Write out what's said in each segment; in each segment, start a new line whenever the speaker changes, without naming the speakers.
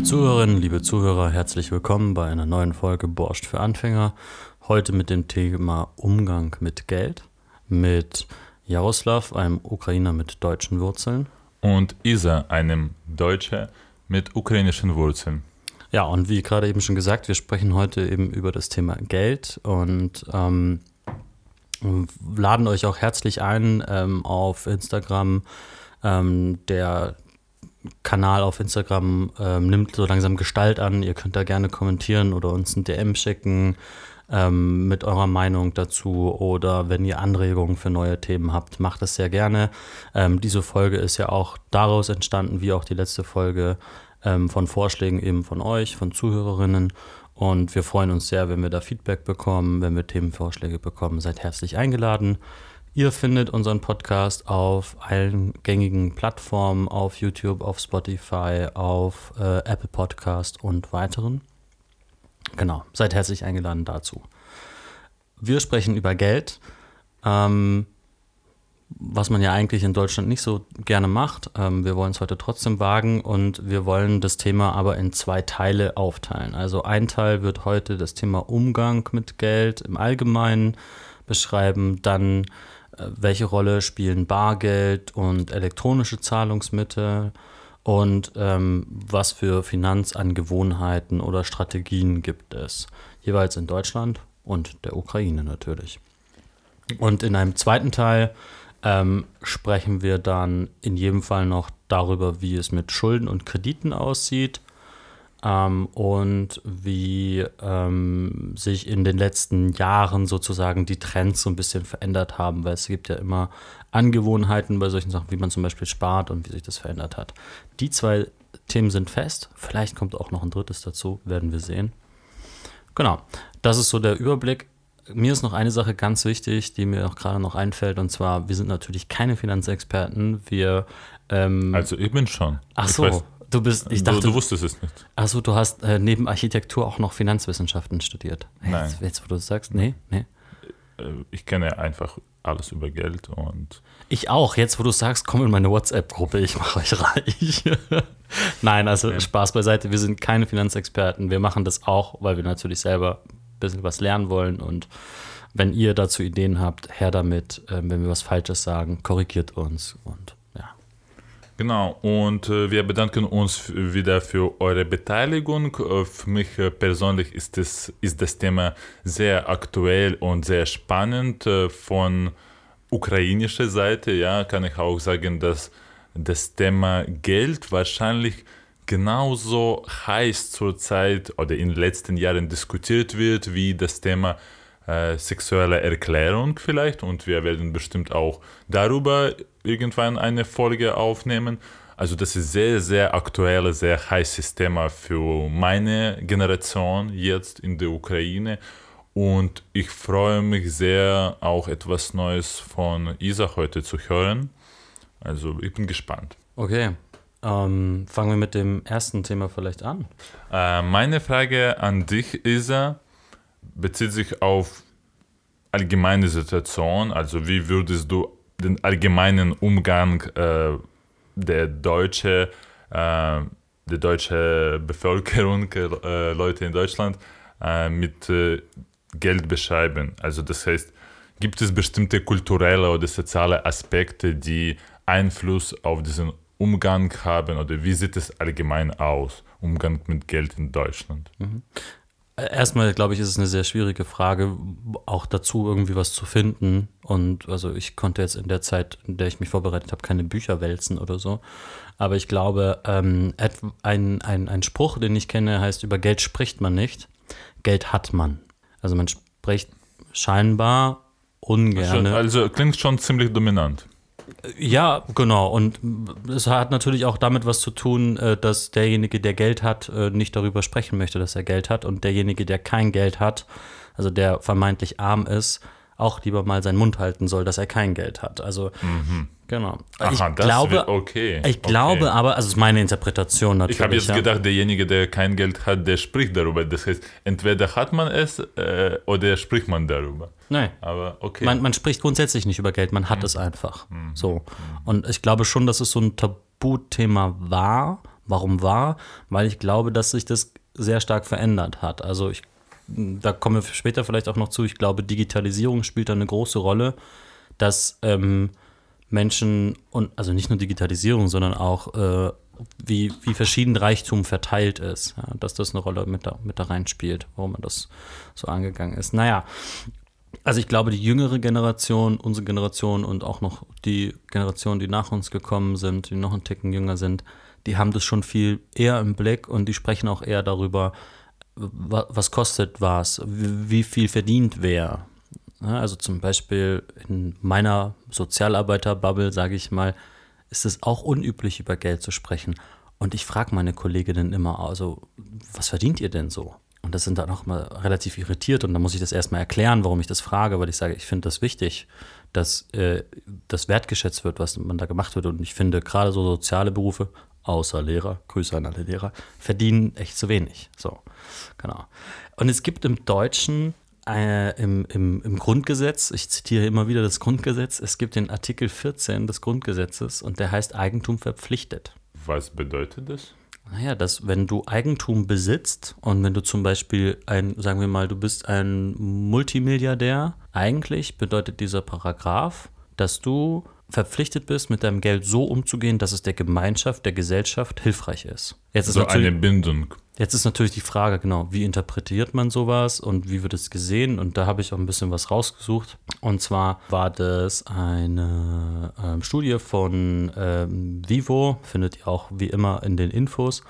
Liebe Zuhörerinnen, liebe Zuhörer, herzlich willkommen bei einer neuen Folge Borscht für Anfänger. Heute mit dem Thema Umgang mit Geld mit Jaroslav, einem Ukrainer mit deutschen Wurzeln.
Und Isa, einem Deutscher mit ukrainischen Wurzeln.
Ja, und wie gerade eben schon gesagt, wir sprechen heute eben über das Thema Geld und ähm, laden euch auch herzlich ein ähm, auf Instagram. Ähm, der Kanal auf Instagram ähm, nimmt so langsam Gestalt an. Ihr könnt da gerne kommentieren oder uns ein DM schicken ähm, mit eurer Meinung dazu oder wenn ihr Anregungen für neue Themen habt, macht das sehr gerne. Ähm, diese Folge ist ja auch daraus entstanden, wie auch die letzte Folge, ähm, von Vorschlägen eben von euch, von Zuhörerinnen. Und wir freuen uns sehr, wenn wir da Feedback bekommen, wenn wir Themenvorschläge bekommen. Seid herzlich eingeladen. Ihr findet unseren Podcast auf allen gängigen Plattformen, auf YouTube, auf Spotify, auf äh, Apple Podcast und weiteren. Genau, seid herzlich eingeladen dazu. Wir sprechen über Geld, ähm, was man ja eigentlich in Deutschland nicht so gerne macht. Ähm, wir wollen es heute trotzdem wagen und wir wollen das Thema aber in zwei Teile aufteilen. Also ein Teil wird heute das Thema Umgang mit Geld im Allgemeinen beschreiben, dann äh, welche Rolle spielen Bargeld und elektronische Zahlungsmittel und ähm, was für Finanzangewohnheiten oder Strategien gibt es, jeweils in Deutschland und der Ukraine natürlich. Und in einem zweiten Teil ähm, sprechen wir dann in jedem Fall noch darüber, wie es mit Schulden und Krediten aussieht ähm, und wie ähm, sich in den letzten Jahren sozusagen die Trends so ein bisschen verändert haben, weil es gibt ja immer Angewohnheiten bei solchen Sachen, wie man zum Beispiel spart und wie sich das verändert hat. Die zwei Themen sind fest, vielleicht kommt auch noch ein drittes dazu, werden wir sehen. Genau, das ist so der Überblick. Mir ist noch eine Sache ganz wichtig, die mir auch gerade noch einfällt, und zwar, wir sind natürlich keine Finanzexperten. Wir ähm,
also ich bin schon.
Ach so, weiß, du bist, ich dachte.
Du, du wusstest es nicht.
Ach so, du hast äh, neben Architektur auch noch Finanzwissenschaften studiert.
Nein.
Jetzt, jetzt wo du sagst, nee, nee.
Äh, ich kenne einfach alles über Geld und.
Ich auch. Jetzt, wo du sagst, komm in meine WhatsApp-Gruppe, ich mache euch reich. Nein, also ja. Spaß beiseite. Wir sind keine Finanzexperten. Wir machen das auch, weil wir natürlich selber ein bisschen was lernen wollen. Und wenn ihr dazu Ideen habt, her damit. Ähm, wenn wir was Falsches sagen, korrigiert uns. Und
Genau, und äh, wir bedanken uns wieder für eure Beteiligung. Äh, für mich äh, persönlich ist, das, ist das Thema sehr aktuell und sehr spannend. Äh, von ukrainischer Seite ja, kann ich auch sagen, dass das Thema Geld wahrscheinlich genauso heiß zurzeit oder in den letzten Jahren diskutiert wird wie das Thema sexuelle Erklärung vielleicht und wir werden bestimmt auch darüber irgendwann eine Folge aufnehmen. Also das ist sehr, sehr aktuelles, sehr heißes Thema für meine Generation jetzt in der Ukraine. Und ich freue mich sehr, auch etwas Neues von Isa heute zu hören. Also ich bin gespannt.
Okay, ähm, fangen wir mit dem ersten Thema vielleicht an.
Äh, meine Frage an dich, Isa, bezieht sich auf allgemeine Situation. Also wie würdest du den allgemeinen Umgang äh, der deutsche äh, der deutsche Bevölkerung, äh, Leute in Deutschland äh, mit äh, Geld beschreiben. Also das heißt, gibt es bestimmte kulturelle oder soziale Aspekte, die Einfluss auf diesen Umgang haben oder wie sieht es allgemein aus, Umgang mit Geld in Deutschland?
Mhm. Erstmal, glaube ich, ist es eine sehr schwierige Frage, auch dazu irgendwie was zu finden. Und also ich konnte jetzt in der Zeit, in der ich mich vorbereitet habe, keine Bücher wälzen oder so. Aber ich glaube, ähm, ein, ein, ein Spruch, den ich kenne, heißt, über Geld spricht man nicht, Geld hat man. Also man spricht scheinbar ungern.
Also, also klingt schon ziemlich dominant.
Ja, genau. Und es hat natürlich auch damit was zu tun, äh, dass derjenige, der Geld hat, äh, nicht darüber sprechen möchte, dass er Geld hat. Und derjenige, der kein Geld hat, also der vermeintlich arm ist, auch lieber mal seinen Mund halten soll, dass er kein Geld hat. Also
Mhm.
genau.
Aha,
ich
das
glaube,
wird- okay,
ich
okay.
glaube aber, also es ist meine Interpretation natürlich.
Ich habe jetzt
ja.
gedacht, derjenige, der kein Geld hat, der spricht darüber. Das heißt, entweder hat man es äh, oder spricht man darüber.
Nein.
Aber okay.
Man, man spricht grundsätzlich nicht über Geld, man
Mhm.
hat es einfach. So. Und ich glaube schon, dass es so ein Tabuthema war. Warum war? Weil ich glaube, dass sich das sehr stark verändert hat. Also ich, da kommen wir später vielleicht auch noch zu. Ich glaube, Digitalisierung spielt da eine große Rolle, dass ähm, Menschen und also nicht nur Digitalisierung, sondern auch äh, wie, wie verschieden Reichtum verteilt ist, ja, dass das eine Rolle mit da, mit da reinspielt, warum man das so angegangen ist. Naja, also ich glaube, die jüngere Generation, unsere Generation und auch noch die Generation, die nach uns gekommen sind, die noch einen Ticken jünger sind, die haben das schon viel eher im Blick und die sprechen auch eher darüber, was kostet was, wie viel verdient wer. Also zum Beispiel in meiner Sozialarbeiterbubble, sage ich mal, ist es auch unüblich, über Geld zu sprechen. Und ich frage meine Kolleginnen immer, also, was verdient ihr denn so? Und das sind dann auch mal relativ irritiert und dann muss ich das erstmal erklären, warum ich das frage, weil ich sage, ich finde das wichtig, dass äh, das wertgeschätzt wird, was man da gemacht wird. Und ich finde gerade so soziale Berufe, außer Lehrer, Grüße an alle Lehrer, verdienen echt zu wenig. So, genau. Und es gibt im Deutschen äh, im, im, im Grundgesetz, ich zitiere immer wieder das Grundgesetz, es gibt den Artikel 14 des Grundgesetzes und der heißt Eigentum verpflichtet.
Was bedeutet das?
Naja, dass wenn du Eigentum besitzt und wenn du zum Beispiel ein, sagen wir mal, du bist ein Multimilliardär, eigentlich bedeutet dieser Paragraph, dass du verpflichtet bist, mit deinem Geld so umzugehen, dass es der Gemeinschaft, der Gesellschaft hilfreich ist. Jetzt ist
So
natürlich,
eine Bindung.
Jetzt ist natürlich die Frage, genau, wie interpretiert man sowas und wie wird es gesehen? Und da habe ich auch ein bisschen was rausgesucht. Und zwar war das eine ähm, Studie von ähm, Vivo, findet ihr auch wie immer in den Infos.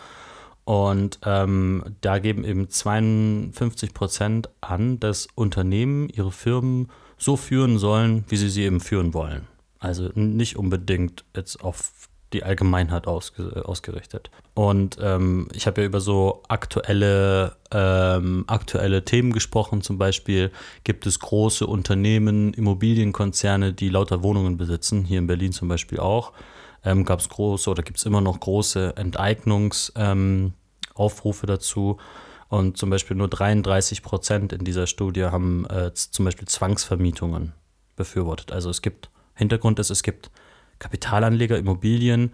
Und ähm, da geben eben 52 Prozent an, dass Unternehmen ihre Firmen so führen sollen, wie sie sie eben führen wollen. Also nicht unbedingt jetzt auf die Allgemeinheit ausge ausgerichtet. Und ähm, ich habe ja über so aktuelle, ähm, aktuelle Themen gesprochen. Zum Beispiel gibt es große Unternehmen, Immobilienkonzerne, die lauter Wohnungen besitzen. Hier in Berlin zum Beispiel auch. Ähm, Gab es große oder gibt es immer noch große Enteignungsaufrufe ähm, dazu. Und zum Beispiel nur 33 Prozent in dieser Studie haben äh, zum Beispiel Zwangsvermietungen befürwortet. Also es gibt, Hintergrund ist, es gibt Kapitalanleger, Immobilien,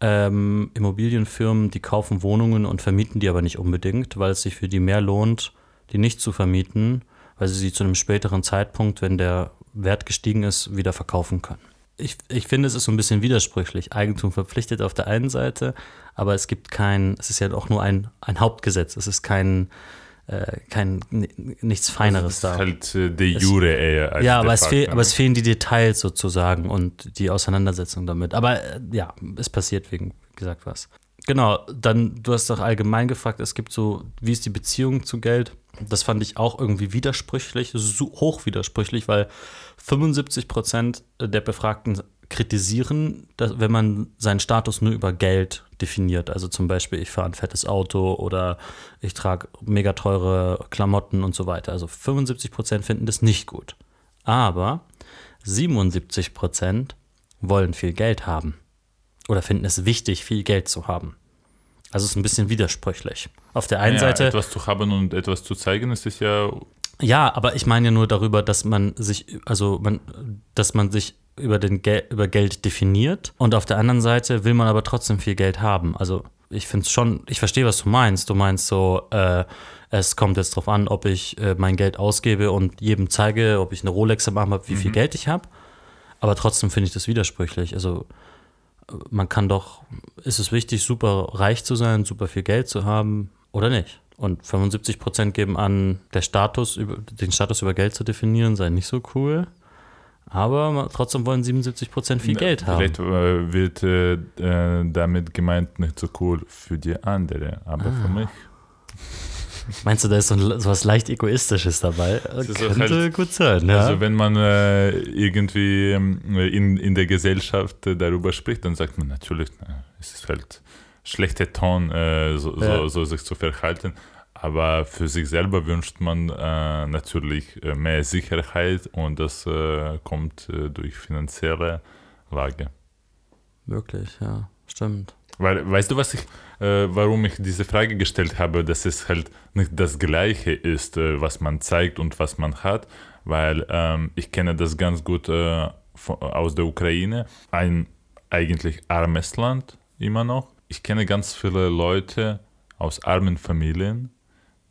ähm, Immobilienfirmen, die kaufen Wohnungen und vermieten die aber nicht unbedingt, weil es sich für die mehr lohnt, die nicht zu vermieten, weil sie sie zu einem späteren Zeitpunkt, wenn der Wert gestiegen ist, wieder verkaufen können. Ich, ich finde, es ist so ein bisschen widersprüchlich. Eigentum verpflichtet auf der einen Seite, aber es gibt kein, es ist ja auch nur ein, ein Hauptgesetz. Es ist kein, äh, kein nichts Feineres da.
ist halt äh, de jure eher als
Ja, aber es, fehl,
ne?
aber es fehlen die Details sozusagen und die Auseinandersetzung damit. Aber äh, ja, es passiert wegen, wie gesagt, was. Genau, dann, du hast doch allgemein gefragt, es gibt so, wie ist die Beziehung zu Geld? Das fand ich auch irgendwie widersprüchlich, so hoch widersprüchlich, weil 75 Prozent der Befragten kritisieren, dass, wenn man seinen Status nur über Geld definiert. Also zum Beispiel, ich fahre ein fettes Auto oder ich trage mega teure Klamotten und so weiter. Also 75 Prozent finden das nicht gut. Aber 77 Prozent wollen viel Geld haben oder finden es wichtig, viel Geld zu haben. Also es ist ein bisschen widersprüchlich. Auf der einen
ja,
Seite
etwas zu haben und etwas zu zeigen, ist es ja
ja, aber ich meine ja nur darüber, dass man sich, also man, dass man sich über, den Gel über Geld definiert und auf der anderen Seite will man aber trotzdem viel Geld haben. Also ich finde es schon, ich verstehe, was du meinst. Du meinst so, äh, es kommt jetzt drauf an, ob ich äh, mein Geld ausgebe und jedem zeige, ob ich eine Rolex am Arm habe, wie viel Geld ich habe. Aber trotzdem finde ich das widersprüchlich. Also man kann doch, ist es wichtig, super reich zu sein, super viel Geld zu haben oder nicht? Und 75 Prozent geben an, der Status, über, den Status über Geld zu definieren, sei nicht so cool. Aber trotzdem wollen 77 Prozent viel Geld haben.
Vielleicht äh, wird äh, äh, damit gemeint nicht so cool für die andere, aber
Ah.
für mich.
Meinst du, da ist so, ein, so was leicht Egoistisches dabei?
ist
Könnte
halt-
gut sein, ja.
Also wenn man äh, irgendwie ähm, in, in der Gesellschaft äh, darüber spricht, dann sagt man natürlich, äh, es ist halt schlechter Ton, äh, so,
Ja.
so, so sich zu verhalten. Aber für sich selber wünscht man äh, natürlich äh, mehr Sicherheit und das äh, kommt äh, durch finanzielle Lage.
Wirklich, ja, stimmt.
Weil, weißt du, was ich, äh, warum ich diese Frage gestellt habe, dass es halt nicht das Gleiche ist, äh, was man zeigt und was man hat, weil ähm, ich kenne das ganz gut von, aus der Ukraine, ein eigentlich armes Land immer noch. Ich kenne ganz viele Leute aus armen Familien,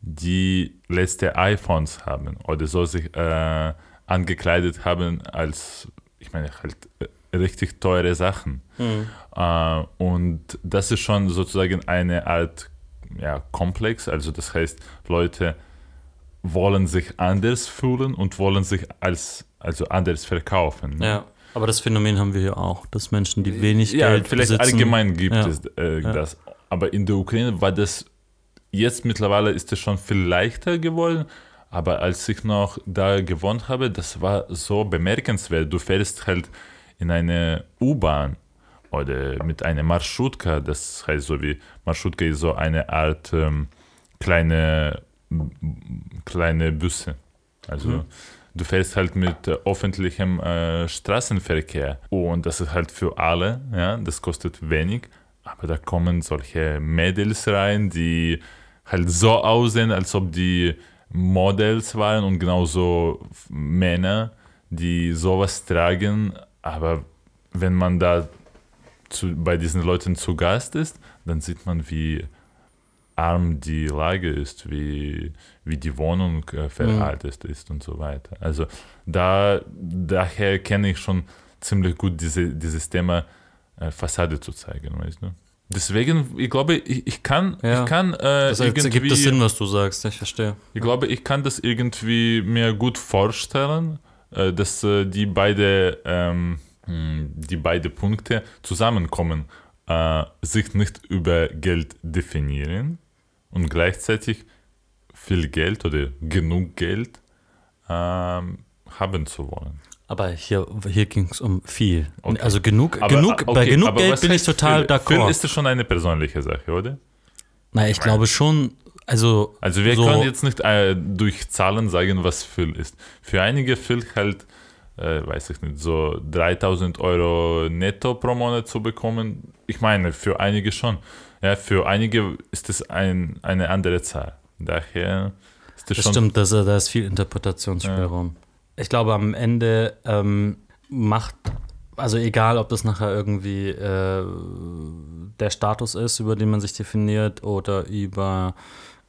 die letzte iPhones haben oder so sich äh, angekleidet haben als, ich meine, halt äh, richtig teure Sachen. Mhm. Äh, und das ist schon sozusagen eine Art ja, Komplex, also das heißt, Leute wollen sich anders fühlen und wollen sich als also anders verkaufen.
Ne? Ja. Aber das Phänomen haben wir hier auch, dass Menschen, die wenig
ja,
Geld
vielleicht
besitzen,
allgemein gibt ja. es äh, das. Aber in der Ukraine war das jetzt mittlerweile ist es schon viel leichter geworden. Aber als ich noch da gewohnt habe, das war so bemerkenswert. Du fährst halt in eine U-Bahn oder mit einer Marschutka. Das heißt so wie Marschutka ist so eine Art ähm, kleine kleine Busse. Also mhm du fährst halt mit äh, öffentlichem äh, Straßenverkehr und das ist halt für alle, ja, das kostet wenig, aber da kommen solche Mädels rein, die halt so aussehen, als ob die Models waren und genauso Männer, die sowas tragen, aber wenn man da zu, bei diesen Leuten zu Gast ist, dann sieht man, wie arm die Lage ist, wie, wie die Wohnung äh, veraltet ist und so weiter. Also da, daher kenne ich schon ziemlich gut diese, dieses Thema äh, Fassade zu zeigen, weißt du? Deswegen, ich glaube, ich, ich kann, ja. ich kann äh,
das heißt, irgendwie... Gibt es Sinn, was du sagst, ich verstehe.
Ich glaube, ich kann das irgendwie mir gut vorstellen, äh, dass äh, die beide, ähm, hm, die beide Punkte zusammenkommen, äh, sich nicht über Geld definieren, und gleichzeitig viel Geld oder genug Geld ähm, haben zu wollen.
Aber hier, hier ging es um viel. Okay. Also genug, aber, genug okay, bei genug Geld bin ich total d'accord. Viel
ist das schon eine persönliche Sache, oder?
Na, ich, ich glaube schon. Also,
also wir so können jetzt nicht äh, durch Zahlen sagen, was viel ist. Für einige viel halt, äh, weiß ich nicht, so 3000 Euro netto pro Monat zu bekommen. Ich meine, für einige schon. Ja, für einige ist es ein, eine andere Zahl. Daher
ist das, das schon. Stimmt, dass, da ist viel Interpretationsspielraum. Ja. Ich glaube, am Ende ähm, macht, also egal, ob das nachher irgendwie äh, der Status ist, über den man sich definiert, oder über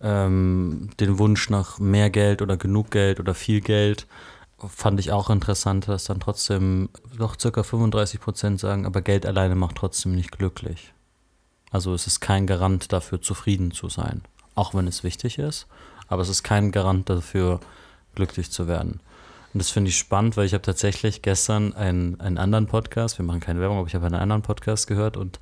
ähm, den Wunsch nach mehr Geld oder genug Geld oder viel Geld, fand ich auch interessant, dass dann trotzdem doch circa 35 Prozent sagen, aber Geld alleine macht trotzdem nicht glücklich. Also es ist kein Garant dafür, zufrieden zu sein, auch wenn es wichtig ist, aber es ist kein Garant dafür, glücklich zu werden. Und das finde ich spannend, weil ich habe tatsächlich gestern einen, einen anderen Podcast, wir machen keine Werbung, aber ich habe einen anderen Podcast gehört und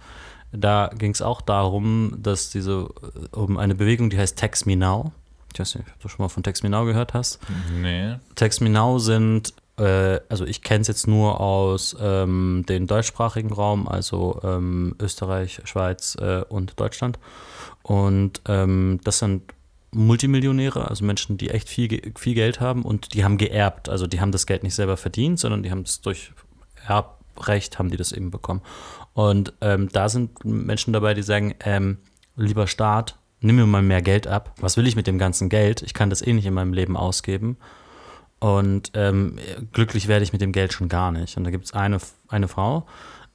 da ging es auch darum, dass diese, um eine Bewegung, die heißt Text Me Now. Ich weiß nicht, ob du schon mal von Text Me Now gehört hast.
Nee.
Text Me Now sind äh, also ich kenne es jetzt nur aus ähm, dem deutschsprachigen Raum, also ähm, Österreich, Schweiz äh, und Deutschland. Und ähm, das sind Multimillionäre, also Menschen, die echt viel, viel Geld haben und die haben geerbt. Also die haben das Geld nicht selber verdient, sondern die haben es durch Erbrecht, haben die das eben bekommen. Und ähm, da sind Menschen dabei, die sagen, ähm, lieber Staat, nimm mir mal mehr Geld ab. Was will ich mit dem ganzen Geld? Ich kann das eh nicht in meinem Leben ausgeben. Und ähm, glücklich werde ich mit dem Geld schon gar nicht. Und da gibt es eine, eine Frau,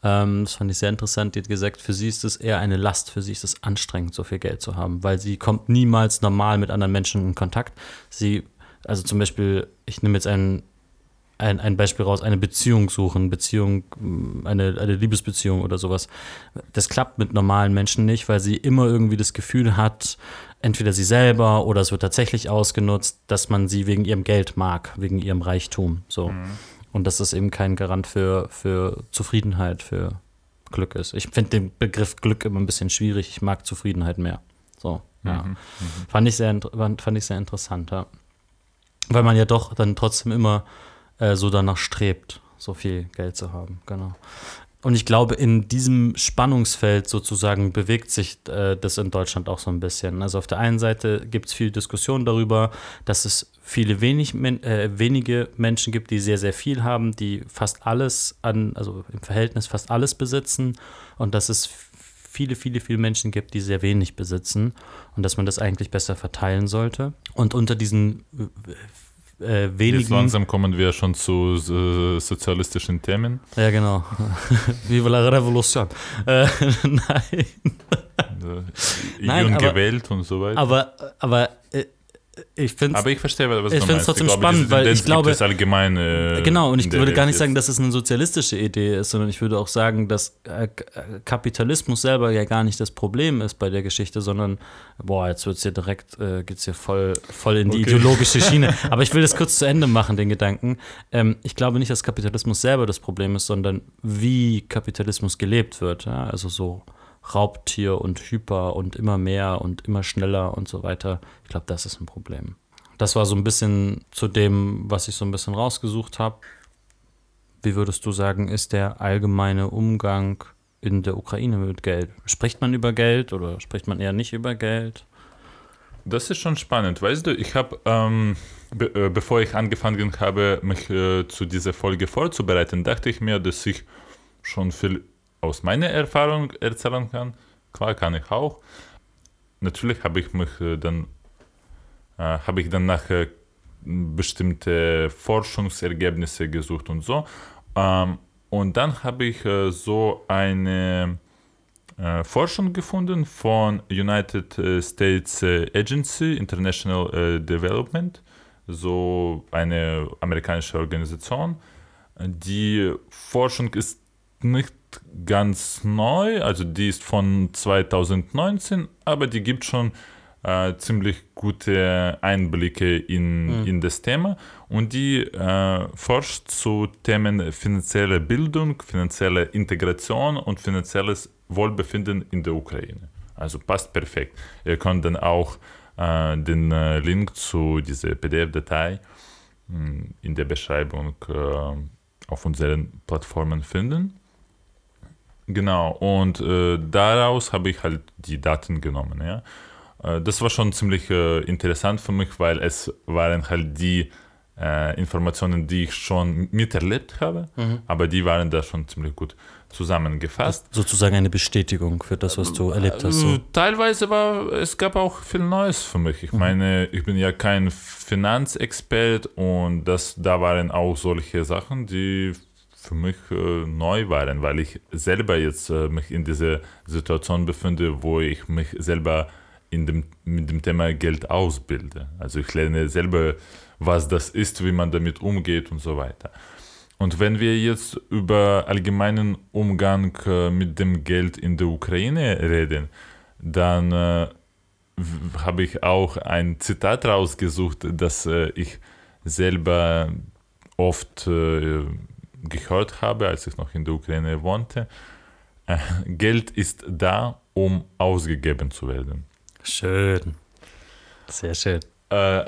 ähm, das fand ich sehr interessant, die hat gesagt, für sie ist es eher eine Last, für sie ist es anstrengend, so viel Geld zu haben, weil sie kommt niemals normal mit anderen Menschen in Kontakt. Sie, also zum Beispiel, ich nehme jetzt ein, ein, ein Beispiel raus, eine Beziehung suchen, Beziehung, eine, eine Liebesbeziehung oder sowas. Das klappt mit normalen Menschen nicht, weil sie immer irgendwie das Gefühl hat, entweder sie selber oder es wird tatsächlich ausgenutzt, dass man sie wegen ihrem Geld mag, wegen ihrem Reichtum. So. Mhm. Und dass das eben kein Garant für, für Zufriedenheit, für Glück ist. Ich finde den Begriff Glück immer ein bisschen schwierig. Ich mag Zufriedenheit mehr. So, ja. Mhm. Mhm. Fand, ich sehr, fand ich sehr interessant, ja. Weil man ja doch dann trotzdem immer äh, so danach strebt, so viel Geld zu haben. Genau. Und ich glaube, in diesem Spannungsfeld sozusagen bewegt sich äh, das in Deutschland auch so ein bisschen. Also auf der einen Seite gibt es viel Diskussion darüber, dass es viele wenig, äh, wenige Menschen gibt, die sehr, sehr viel haben, die fast alles an, also im Verhältnis fast alles besitzen und dass es viele, viele, viele Menschen gibt, die sehr wenig besitzen und dass man das eigentlich besser verteilen sollte. Und unter diesen äh, wenigen. Jetzt
langsam kommen wir schon zu äh, sozialistischen Themen.
Ja, genau. Viva la Revolution. Äh, nein.
Nein, aber, gewählt und so weiter.
Aber, aber äh, ich finde
Aber ich verstehe, was
ich finde es trotzdem glaube, spannend, weil ich glaube,
es allgemein, äh,
genau, und ich würde gar nicht sagen, dass es eine sozialistische Idee ist, sondern ich würde auch sagen, dass äh, Kapitalismus selber ja gar nicht das Problem ist bei der Geschichte, sondern, boah, jetzt wird es hier direkt, äh, geht es hier voll, voll in die okay. ideologische Schiene. Aber ich will das kurz zu Ende machen, den Gedanken. Ähm, ich glaube nicht, dass Kapitalismus selber das Problem ist, sondern wie Kapitalismus gelebt wird. Ja? Also so Raubtier und Hyper und immer mehr und immer schneller und so weiter. Ich glaube, das ist ein Problem. Das war so ein bisschen zu dem, was ich so ein bisschen rausgesucht habe. Wie würdest du sagen, ist der allgemeine Umgang in der Ukraine mit Geld? Spricht man über Geld oder spricht man eher nicht über Geld?
Das ist schon spannend. Weißt du, ich habe, ähm, be äh, bevor ich angefangen habe, mich äh, zu dieser Folge vorzubereiten, dachte ich mir, dass ich schon viel aus meiner Erfahrung erzählen kann. Klar kann ich auch. Natürlich habe ich mich äh, dann äh, habe ich dann nach äh, bestimmte Forschungsergebnisse gesucht und so. Ähm, und dann habe ich so eine Forschung gefunden von United States Agency International Development, so eine amerikanische Organisation. Die Forschung ist nicht ganz neu, also die ist von 2019, aber die gibt schon äh, ziemlich gute Einblicke in, mhm. in das Thema und die äh, forscht zu Themen finanzielle Bildung, finanzielle Integration und finanzielles Wohlbefinden in der Ukraine. Also passt perfekt. Ihr könnt dann auch äh, den äh, Link zu dieser PDF-Datei hm, in der Beschreibung äh, auf unseren Plattformen finden. Genau, und äh, daraus habe ich halt die Daten genommen. Ja? Äh, das war schon ziemlich äh, interessant für mich, weil es waren halt die äh, Informationen, die ich schon miterlebt habe, mhm. aber die waren da schon ziemlich gut zusammengefasst.
Sozusagen eine Bestätigung für das, was du erlebt hast. So.
Äh, teilweise war, es gab auch viel Neues für mich. Ich mhm. meine, ich bin ja kein Finanzexpert und das, da waren auch solche Sachen, die für mich äh, neu waren, weil ich selber jetzt äh, mich in dieser Situation befinde, wo ich mich selber in dem, mit dem Thema Geld ausbilde. Also ich lerne selber, was das ist, wie man damit umgeht und so weiter. Und wenn wir jetzt über allgemeinen Umgang äh, mit dem Geld in der Ukraine reden, dann äh, habe ich auch ein Zitat rausgesucht, das äh, ich selber oft äh, gehört habe, als ich noch in der Ukraine wohnte. Äh, Geld ist da, um ausgegeben zu werden.
Schön. Sehr schön.
Äh,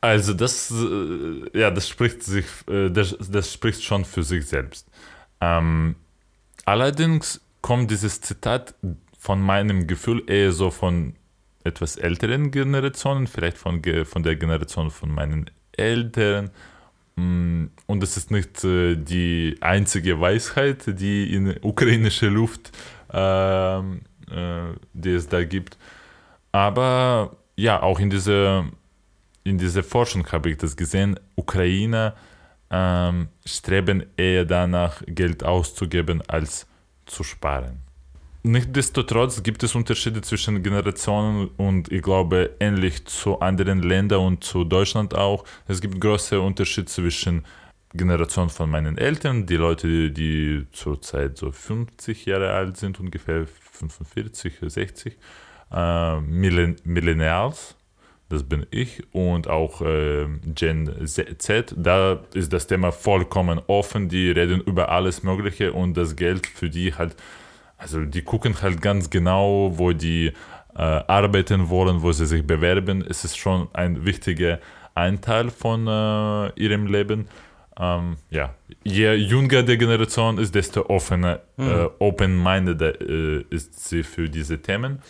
also das, äh, ja, das spricht sich, das, das spricht schon für sich selbst. Ähm, allerdings kommt dieses Zitat von meinem Gefühl eher so von etwas älteren Generationen, vielleicht von, von der Generation von meinen Eltern und es ist nicht äh, die einzige Weisheit, die in ukrainischer Luft, äh, äh, die es da gibt. Aber ja, auch in dieser, in dieser Forschung habe ich das gesehen. Ukrainer ähm, streben eher danach, Geld auszugeben, als zu sparen. Nichtsdestotrotz gibt es Unterschiede zwischen Generationen und ich glaube ähnlich zu anderen Ländern und zu Deutschland auch. Es gibt große Unterschiede zwischen Generation von meinen Eltern, die Leute, die, zurzeit so 50 Jahre alt sind, ungefähr 45, 60, äh, Millen Millennials, das bin ich, und auch äh, Gen Z, da ist das Thema vollkommen offen, die reden über alles Mögliche und das Geld für die halt also die gucken halt ganz genau, wo die äh, arbeiten wollen, wo sie sich bewerben. Es ist schon ein wichtiger Anteil von äh, ihrem Leben. ähm, ja, je jünger die Generation ist, desto offener, mhm. äh, open-minded äh, ist sie für diese Themen.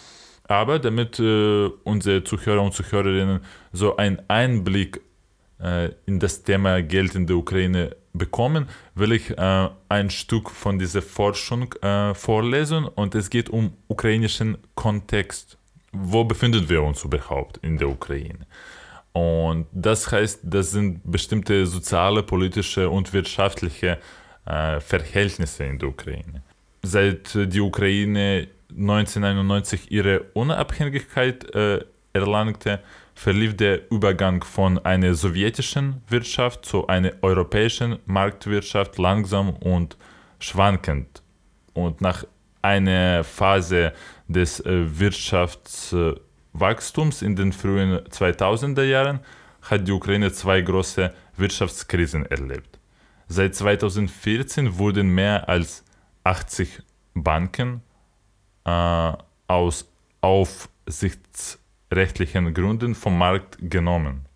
Aber damit äh, unsere Zuhörer und Zuhörerinnen so einen Einblick äh, in das Thema Geld in der Ukraine bekommen, will ich äh, ein Stück von dieser Forschung äh, vorlesen und es geht um ukrainischen Kontext. Wo befinden wir uns überhaupt in der Ukraine? Und das heißt, das sind bestimmte soziale, politische und wirtschaftliche äh, Verhältnisse in der Ukraine. Seit die Ukraine 1991 ihre Unabhängigkeit äh, erlangte, verlief der Übergang von einer sowjetischen Wirtschaft zu einer europäischen Marktwirtschaft langsam und schwankend. Und nach einer Phase des äh, Wirtschaftswachstums in den frühen 2000er Jahren hat die Ukraine zwei große Wirtschaftskrisen erlebt. Seit 2014 wurden mehr als 80 Banken äh, aus aufsichtsrechtlichen Gründen vom Markt genommen.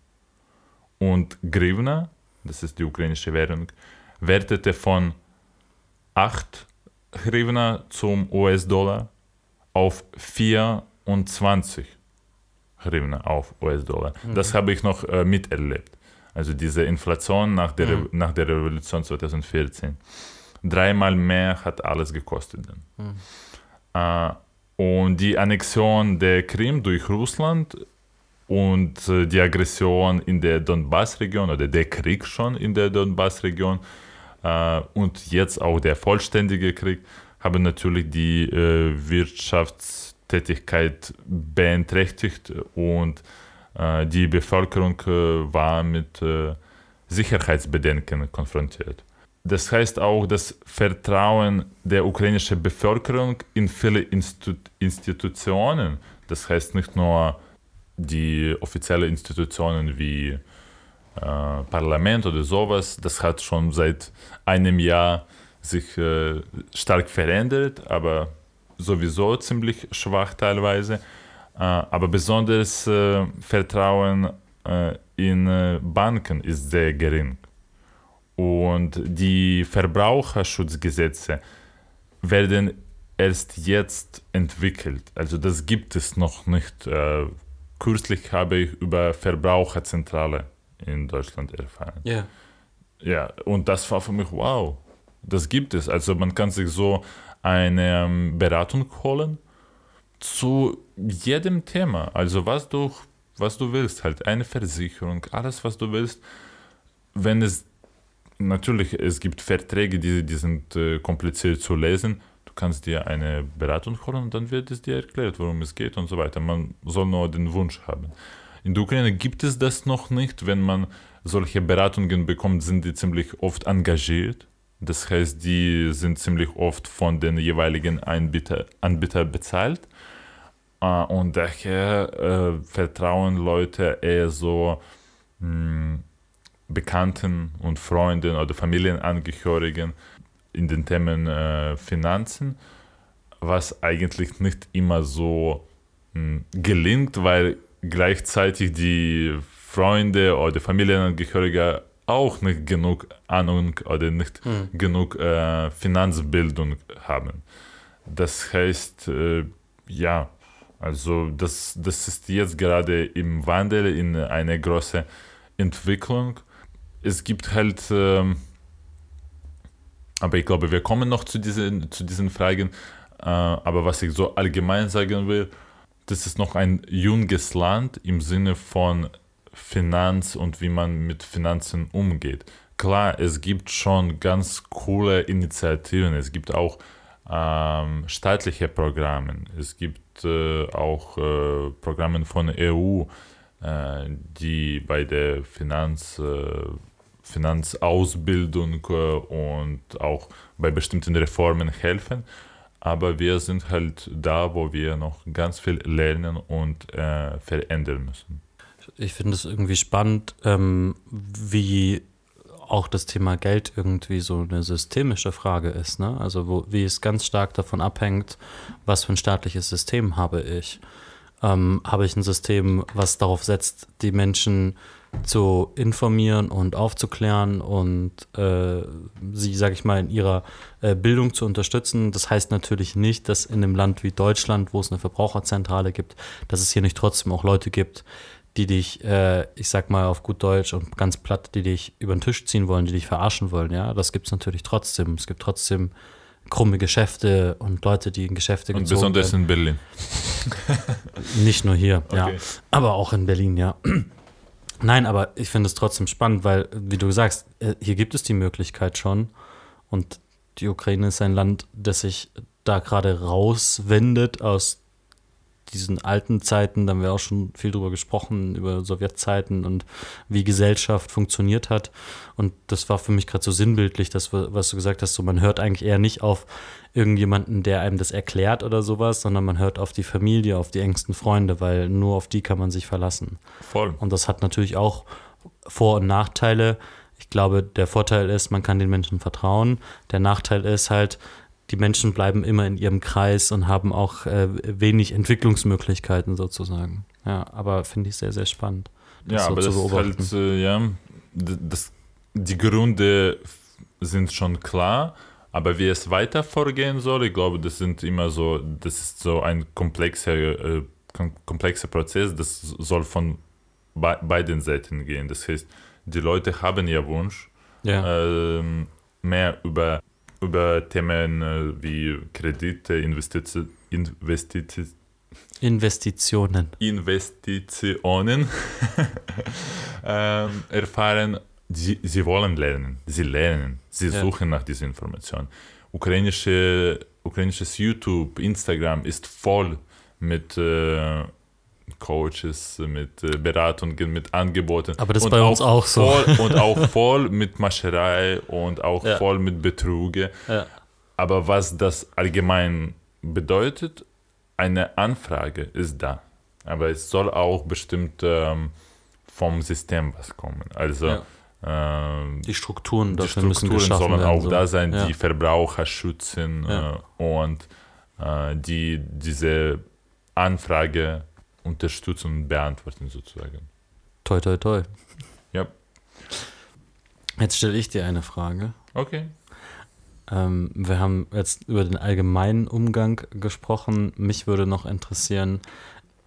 Und Grivna, das ist die ukrainische Währung, wertete von 8 Grivna zum US-Dollar auf 24 Grivna auf US-Dollar. Mhm. Das habe ich noch äh, miterlebt. Also diese Inflation nach der, mhm. nach der Revolution 2014. Dreimal mehr hat alles gekostet. Mhm. Äh, und die Annexion der Krim durch Russland und äh, die Aggression in der Donbass-Region oder der Krieg schon in der Donbass-Region äh, und jetzt auch der vollständige Krieg haben natürlich die Wirtschaftstätigkeit beeinträchtigt und die Bevölkerung war mit Sicherheitsbedenken konfrontiert. Das heißt auch, das Vertrauen der ukrainischen Bevölkerung in viele Institu Institutionen, das heißt nicht nur die offiziellen Institutionen wie äh, Parlament oder sowas, das hat schon seit einem Jahr sich äh, stark verändert, aber sowieso ziemlich schwach teilweise. Äh, aber besonders äh, Vertrauen äh, in äh, Banken ist sehr gering. Und die Verbraucherschutzgesetze werden erst jetzt entwickelt. Also das gibt es noch nicht. Äh, kürzlich habe ich über Verbraucherzentrale in Deutschland erfahren.
Ja.
Ja, und das war für mich wow. Das gibt es. Also man kann sich so eine ähm, Beratung holen zu jedem Thema. Also was du, was du willst, halt eine Versicherung, alles was du willst. Wenn es natürlich, es gibt Verträge, die, die sind äh, kompliziert zu lesen. Du kannst dir eine Beratung holen und dann wird es dir erklärt, worum es geht und so weiter. Man soll nur den Wunsch haben. In der Ukraine gibt es das noch nicht. Wenn man solche Beratungen bekommt, sind die ziemlich oft engagiert. Das heißt, die sind ziemlich oft von den jeweiligen Anbieter, Anbieter bezahlt. Äh, und daher äh, vertrauen Leute eher so, mh, hm, Bekannten und Freunden oder Familienangehörigen in den Themen äh, Finanzen, was eigentlich nicht immer so mh, hm, gelingt, weil gleichzeitig die Freunde oder Familienangehörige auch nicht genug Ahnung oder nicht mhm. genug äh, Finanzbildung haben. Das heißt, äh, ja, also das, das ist jetzt gerade im Wandel in eine große Entwicklung es gibt halt, ähm, aber ich glaube, wir kommen noch zu diesen, zu diesen Fragen. Äh, aber was ich so allgemein sagen will, das ist noch ein junges Land im Sinne von Finanz und wie man mit Finanzen umgeht. Klar, es gibt schon ganz coole Initiativen. Es gibt auch ähm, staatliche Programme. Es gibt äh, auch äh, Programme von EU, äh, die bei der Finanz äh, Finanzausbildung äh, und auch bei bestimmten Reformen helfen. Aber wir sind halt da, wo wir noch ganz viel lernen und äh, verändern müssen.
Ich finde es irgendwie spannend, ähm, wie auch das Thema Geld irgendwie so eine systemische Frage ist. Ne? Also wo, wie es ganz stark davon abhängt, was für ein staatliches System habe ich. Ähm, habe ich ein System, was darauf setzt, die Menschen zu informieren und aufzuklären und äh, sie, sage ich mal, in ihrer äh, Bildung zu unterstützen. Das heißt natürlich nicht, dass in einem Land wie Deutschland, wo es eine Verbraucherzentrale gibt, dass es hier nicht trotzdem auch Leute gibt, die dich, äh, ich sag mal auf gut Deutsch und ganz platt, die dich über den Tisch ziehen wollen, die dich verarschen wollen. Ja, das gibt es natürlich trotzdem. Es gibt trotzdem krumme Geschäfte und Leute, die in Geschäfte
Und besonders werden. in Berlin.
Nicht nur hier, okay. ja. Aber auch in Berlin, ja. Nein, aber ich finde es trotzdem spannend, weil, wie du sagst, äh, hier gibt es die Möglichkeit schon. Und die Ukraine ist ein Land, das sich da gerade rauswendet aus diesen alten Zeiten, da haben wir auch schon viel drüber gesprochen, über Sowjetzeiten und wie Gesellschaft funktioniert hat. Und das war für mich gerade so sinnbildlich, das, was du gesagt hast, so man hört eigentlich eher nicht auf irgendjemanden, der einem das erklärt oder sowas, sondern man hört auf die Familie, auf die engsten Freunde, weil nur auf die kann man sich verlassen.
Voll.
Und das hat natürlich auch Vor- und Nachteile. Ich glaube, der Vorteil ist, man kann den Menschen vertrauen. Der Nachteil ist halt, die Menschen bleiben immer in ihrem Kreis und haben auch äh, wenig Entwicklungsmöglichkeiten sozusagen. Ja, aber finde ich sehr, sehr spannend.
Ja, so aber das ist halt, äh, ja, das, die Gründe sind schon klar, aber wie es weiter vorgehen soll, ich glaube, das sind immer so, das ist so ein komplexer, äh, komplexer Prozess, das soll von be beiden Seiten gehen. Das heißt, die Leute haben ja Wunsch, ja. Äh, mehr über über Themen äh, wie Kredite, Investiz Investiz
Investitionen.
Investitionen ähm, erfahren. Sie, sie wollen lernen, sie lernen, sie ja. suchen nach dieser Information. Ukrainische, ukrainisches YouTube, Instagram ist voll mit äh, Coaches, mit äh, Beratungen, mit Angeboten.
Aber das ist bei uns auch so.
Voll, und auch voll mit Mascherei und auch ja. voll mit Betruge. Ja. Aber was das allgemein bedeutet, eine Anfrage ist da. Aber es soll auch bestimmt ähm, vom System was kommen. Also ja.
ähm, die Strukturen,
die Strukturen sollen werden, auch so. da sein, die Verbraucher schützen äh, und äh, die diese Anfrage unterstützen und beantworten sozusagen.
Toi, toi, toi.
Ja.
Jetzt stelle ich dir eine Frage.
Okay.
Ähm, wir haben jetzt über den allgemeinen Umgang gesprochen. Mich würde noch interessieren,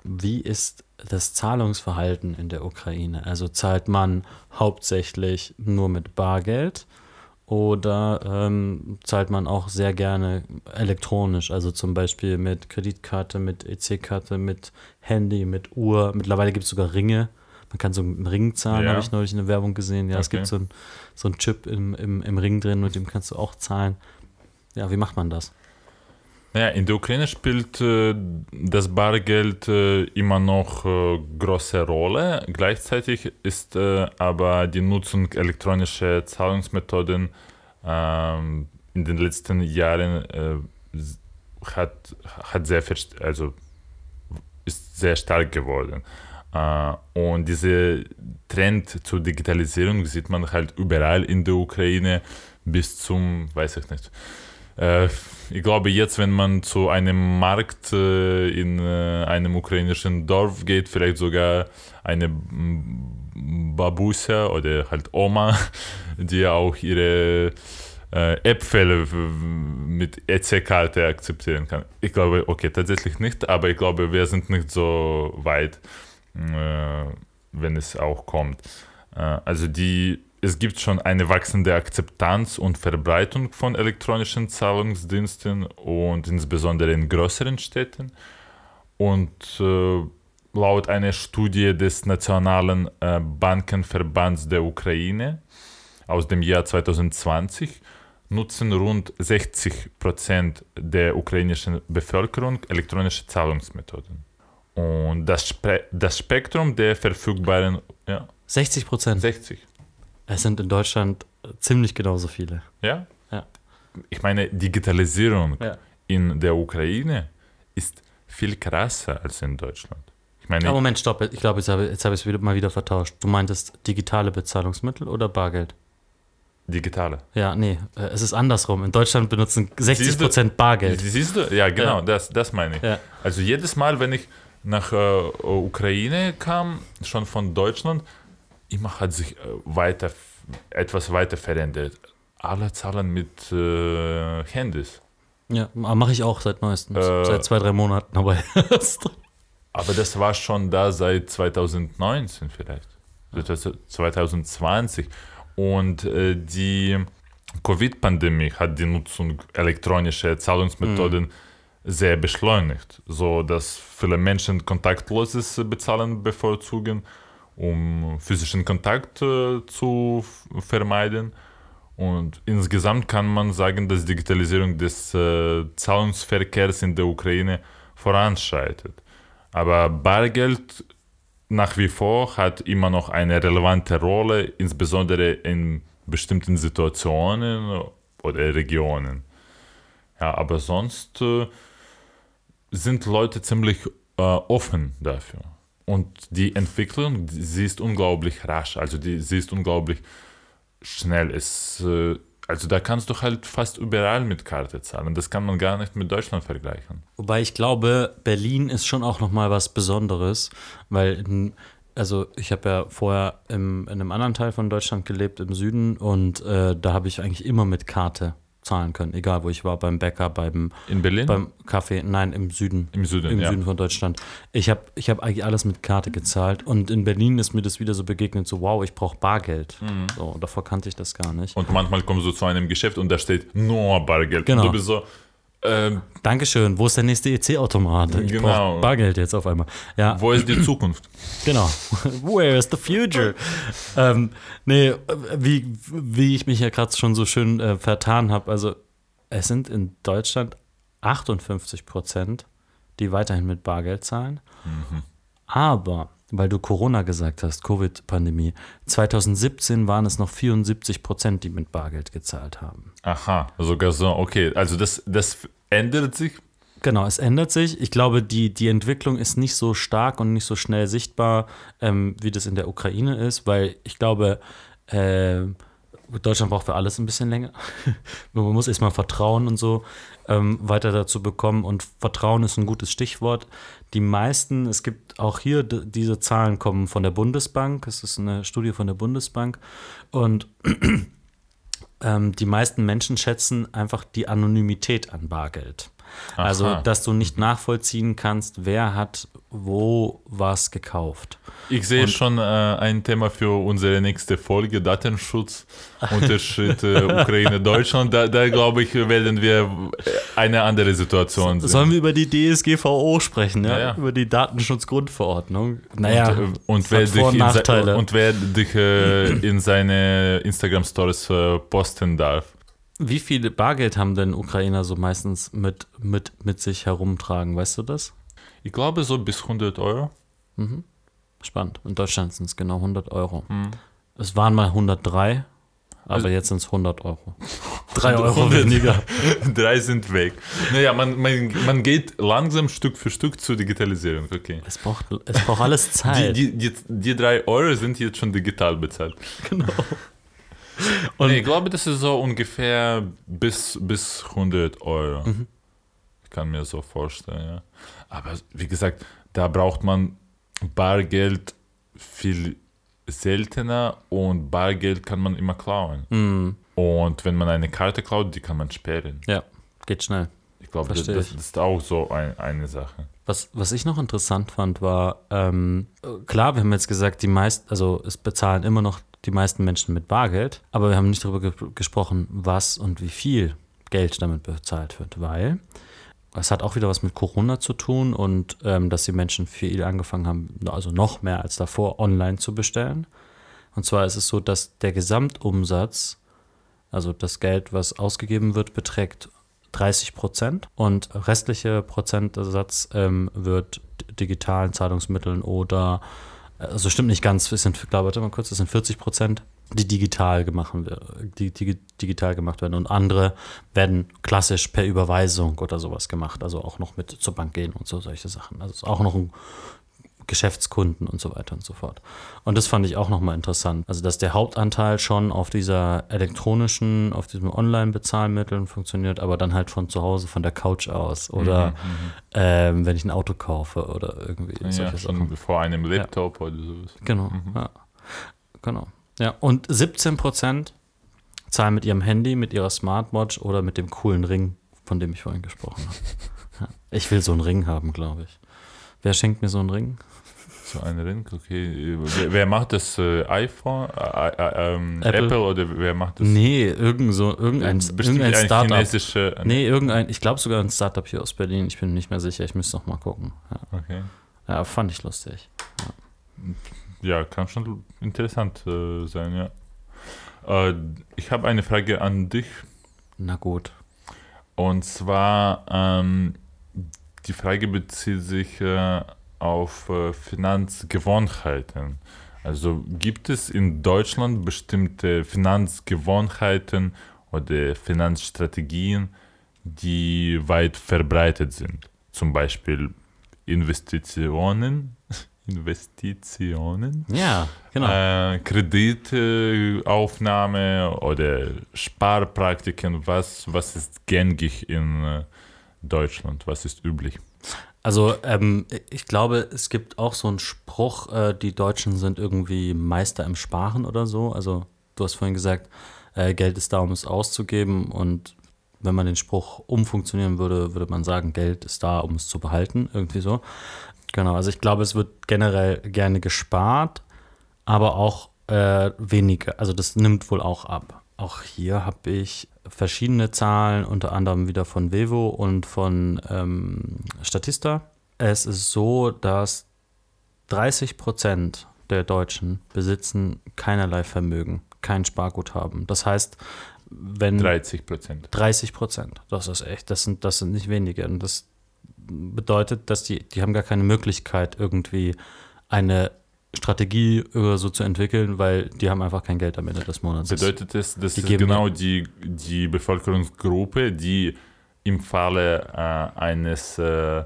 wie ist das Zahlungsverhalten in der Ukraine? Also zahlt man hauptsächlich nur mit Bargeld oder ähm, zahlt man auch sehr gerne elektronisch, also zum Beispiel mit Kreditkarte, mit EC-Karte, mit Handy, mit Uhr. Mittlerweile gibt es sogar Ringe. Man kann so einen Ring zahlen, ja. habe ich neulich in der Werbung gesehen. Ja, okay. es gibt so einen so Chip im, im, im Ring drin, mit dem kannst du auch zahlen. Ja, wie macht man das?
Ja, in der Ukraine spielt äh, das Bargeld äh, immer noch äh, große Rolle. Gleichzeitig ist äh, aber die Nutzung elektronischer Zahlungsmethoden ähm, in den letzten Jahren äh, hat, hat sehr also ist sehr stark geworden. Äh, und dieser Trend zur Digitalisierung sieht man halt überall in der Ukraine bis zum, weiß ich nicht, ich glaube, jetzt, wenn man zu einem Markt äh, in äh, einem ukrainischen Dorf geht, vielleicht sogar eine Babusia oder halt Oma, die auch ihre Äpfel mit EC-Karte akzeptieren kann. Ich glaube, okay, tatsächlich nicht, aber ich glaube, wir sind nicht so weit, wenn es auch kommt. also die es gibt schon eine wachsende Akzeptanz und Verbreitung von elektronischen Zahlungsdiensten und insbesondere in größeren Städten. Und äh, laut einer Studie des Nationalen äh, Bankenverbands der Ukraine aus dem Jahr 2020 nutzen rund 60 Prozent der ukrainischen Bevölkerung elektronische Zahlungsmethoden. Und das, Spe das Spektrum der verfügbaren. Ja,
60 Prozent?
60.
Es sind in Deutschland ziemlich genauso viele.
Ja?
Ja.
Ich meine, Digitalisierung ja. in der Ukraine ist viel krasser als in Deutschland.
Ich meine, Aber Moment, stopp. Ich glaube, jetzt habe, jetzt habe ich es wieder, mal wieder vertauscht. Du meintest digitale Bezahlungsmittel oder Bargeld?
Digitale.
Ja, nee, äh, es ist andersrum. In Deutschland benutzen 60 Prozent Bargeld.
Siehst du? Ja, genau, ja. Das, das meine ich. Ja. Also jedes Mal, wenn ich nach äh, Ukraine kam, schon von Deutschland, immer hat sich äh, weiter, etwas weiter verändert. Alle zahlen mit äh, Handys.
Ja, mache ich auch seit neuestem.
Äh,
seit zwei, drei Monaten. Aber
Aber das war schon da seit 2019 vielleicht. 2020. Und äh, die Covid-Pandemie hat die Nutzung elektronischer Zahlungsmethoden sehr beschleunigt, so dass viele Menschen kontaktloses Bezahlen bevorzugen, um physischen Kontakt äh, zu vermeiden. Und insgesamt kann man sagen, dass Digitalisierung des äh, Zahlungsverkehrs in der Ukraine voranschreitet. Aber Bargeld nach wie vor hat immer noch eine relevante Rolle, insbesondere in bestimmten Situationen oder Regionen. Ja, aber sonst äh, sind Leute ziemlich äh, offen dafür. Und die Entwicklung, sie ist unglaublich rasch, also die, sie ist unglaublich schnell. Es, äh, also da kannst du halt fast überall mit Karte zahlen. Das kann man gar nicht mit Deutschland vergleichen.
Wobei ich glaube, Berlin ist schon auch nochmal was Besonderes, weil, in, also ich habe ja vorher im, in einem anderen Teil von Deutschland gelebt, im Süden, und äh, da habe ich eigentlich immer mit Karte zahlen können, egal wo ich war, beim Bäcker, beim,
In Berlin?
beim Kaffee, nein, im Süden.
Im Süden,
Im
ja.
Süden von Deutschland. Ich habe ich hab eigentlich alles mit Karte gezahlt und in Berlin ist mir das wieder so begegnet, so wow, ich brauche Bargeld.
Mhm.
So, davor kannte ich das gar nicht.
Und manchmal kommst du zu einem Geschäft und da steht nur Bargeld.
Genau.
Und du bist so, ähm,
Dankeschön, wo ist der nächste EC-Automat? Ich
Genau.
Bargeld jetzt auf einmal. Ja,
wo ist die Zukunft?
Genau. Where is the future? ähm, nee, wie, wie ich mich ja gerade schon so schön äh, vertan habe, also es sind in Deutschland 58 Prozent, die weiterhin mit Bargeld zahlen. Aber, weil du Corona gesagt hast, Covid-Pandemie, 2017 waren es noch 74 Prozent, die mit Bargeld gezahlt haben.
Aha, sogar so, okay. Also das, das ändert sich.
Genau, es ändert sich. Ich glaube, die, die Entwicklung ist nicht so stark und nicht so schnell sichtbar, ähm, wie das in der Ukraine ist, weil ich glaube, äh, Deutschland braucht für alles ein bisschen länger. Man muss erstmal Vertrauen und so ähm, weiter dazu bekommen. Und Vertrauen ist ein gutes Stichwort. Die meisten, es gibt auch hier, diese Zahlen kommen von der Bundesbank. Es ist eine Studie von der Bundesbank. Und ähm, die meisten Menschen schätzen einfach die Anonymität an Bargeld. Also,
Aha.
dass du nicht nachvollziehen kannst, wer hat wo was gekauft.
Ich sehe schon äh, ein Thema für unsere nächste Folge, Datenschutz, Unterschiede Ukraine-Deutschland. Da, da glaube ich, werden wir eine andere Situation sehen.
Sollen wir über die DSGVO sprechen, ja?
Ja, ja.
Über die Datenschutzgrundverordnung. Naja,
und, äh, und, wer
und
dich
Nachteile.
und wer dich äh, in seine Instagram-Stories äh, posten darf.
Wie viel Bargeld haben denn Ukrainer so meistens mit, mit, mit sich herumtragen? Weißt du das?
Ich glaube so bis 100 Euro.
Spannend. In Deutschland sind es genau 100 Euro.
Hm.
Es waren mal 103, aber
Also-
jetzt sind es 100 Euro. 3 Euro
100.
weniger.
Drei sind weg. Naja, man, man, man geht langsam Stück für Stück zur Digitalisierung. Okay.
Es braucht, es braucht alles
Die,
Zeit.
die, die, die drei Euro sind jetzt schon digital bezahlt.
genau.
Und ich glaube, das ist so ungefähr bis, bis 100 Euro. Ich kann mir so vorstellen, ja. Aber wie gesagt, da braucht man Bargeld viel seltener und Bargeld kann man immer klauen.
Mhm.
Und wenn man eine Karte klaut, die kann man sperren.
Ja, geht schnell.
Ich glaube, das, das ist auch so ein, eine Sache.
Was, was ich noch interessant fand, war, ähm, klar, wir haben jetzt gesagt, die meisten, also es bezahlen immer noch die meisten Menschen mit Bargeld, aber wir haben nicht darüber ge gesprochen, was und wie viel Geld damit bezahlt wird, weil es hat auch wieder was mit Corona zu tun und ähm, dass die Menschen viel angefangen haben, also noch mehr als davor, online zu bestellen. Und zwar ist es so, dass der Gesamtumsatz, also das Geld, was ausgegeben wird, beträgt 30 Prozent und restliche Prozentsatz ähm, wird digitalen Zahlungsmitteln oder, also stimmt nicht ganz, es sind, glaube warte mal kurz, es sind 40 Prozent, die digital gemacht, die, die digital gemacht werden und andere werden klassisch per Überweisung oder sowas gemacht, also auch noch mit zur Bank gehen und so solche Sachen. Also es ist auch noch ein Geschäftskunden und so weiter und so fort. Und das fand ich auch nochmal interessant. Also, dass der Hauptanteil schon auf dieser elektronischen, auf diesem Online-Bezahlmitteln funktioniert, aber dann halt von zu Hause, von der Couch aus. Oder ähm, wenn ich ein Auto kaufe oder irgendwie
Ja,
solche
schon
Sachen.
vor einem Laptop oder sowas.
Genau, ja. genau. Ja, und 17 Prozent zahlen mit ihrem Handy, mit ihrer Smartwatch oder mit dem coolen Ring, von dem ich vorhin gesprochen habe. Ja, ich will so einen Ring haben, glaube ich. Wer schenkt mir so einen Ring?
So ein Ring, okay. Wer, wer macht das? Äh, iPhone? Äh, äh, ähm, Apple.
Apple?
oder wer macht das?
Nee, irgend so, irgendein,
Bestimmt
irgendein
ein
Startup.
chinesische.
Nee, irgendein, ich glaube sogar ein Startup hier aus Berlin. Ich bin nicht mehr sicher, ich müsste noch mal gucken. Ja,
Okay.
ja fand ich lustig.
Ja, kann schon interessant äh, sein, ja. Äh, ich habe eine Frage an dich.
Na gut.
Und zwar, ähm, die Frage bezieht sich äh, auf äh, Finanzgewohnheiten. Also gibt es in Deutschland bestimmte Finanzgewohnheiten oder Finanzstrategien, die weit verbreitet sind? Zum Beispiel Investitionen, Investitionen,
Ja, genau.
äh, Kreditaufnahme oder Sparpraktiken. Was, was ist gängig in äh, Deutschland? Was ist üblich?
Also ähm, ich glaube, es gibt auch so einen Spruch, äh, die Deutschen sind irgendwie Meister im Sparen oder so. Also du hast vorhin gesagt, äh, Geld ist da, um es auszugeben. Und wenn man den Spruch umfunktionieren würde, würde man sagen, Geld ist da, um es zu behalten. Irgendwie so. Genau, also ich glaube, es wird generell gerne gespart, aber auch äh, weniger. Also das nimmt wohl auch ab. Auch hier habe ich verschiedene Zahlen, unter anderem wieder von Vevo und von ähm, Statista. Es ist so, dass 30 Prozent der Deutschen besitzen keinerlei Vermögen, kein Sparguthaben. Das heißt, wenn
30 Prozent.
30 Prozent, das ist echt, das sind, das sind nicht wenige. Und das bedeutet, dass die, die haben gar keine Möglichkeit, irgendwie eine Strategie oder so zu entwickeln, weil die haben einfach kein Geld am Ende des Monats.
Bedeutet es, dass
Die geben-
genau die, die Bevölkerungsgruppe, die im Falle äh, eines äh,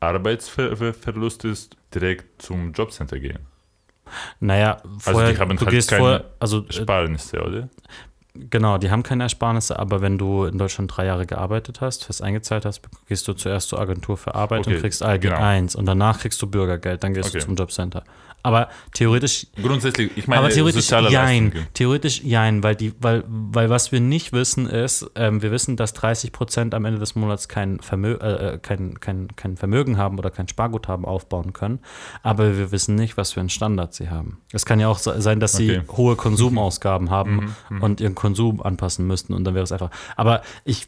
Arbeitsverlustes direkt zum Jobcenter gehen?
naja, vorher,
die haben
du
halt
gehst
keine
vorher, also äh,
Sparnisse, oder?
Genau, die haben keine Ersparnisse, aber wenn du in Deutschland drei Jahre gearbeitet hast, fest eingezahlt hast, gehst du zuerst zur Agentur für Arbeit
Okay,
und kriegst ALG
genau.
1 und danach kriegst du Bürgergeld, dann gehst
Okay.
du zum Jobcenter. Aber theoretisch,
Grundsätzlich, ich meine,
aber theoretisch
soziale
jein,
Leistungen.
theoretisch jein, weil die, weil, weil was wir nicht wissen ist, ähm, wir wissen, dass 30 Prozent am Ende des Monats kein, Vermö äh, äh, kein, kein, kein Vermögen haben oder kein Sparguthaben aufbauen können, aber wir wissen nicht, was für einen Standard sie haben. Es kann ja auch se- sein, dass sie
Okay.
hohe Konsumausgaben haben
Mhm,
und ihren Konsum anpassen müssten und dann wäre es einfach. Aber ich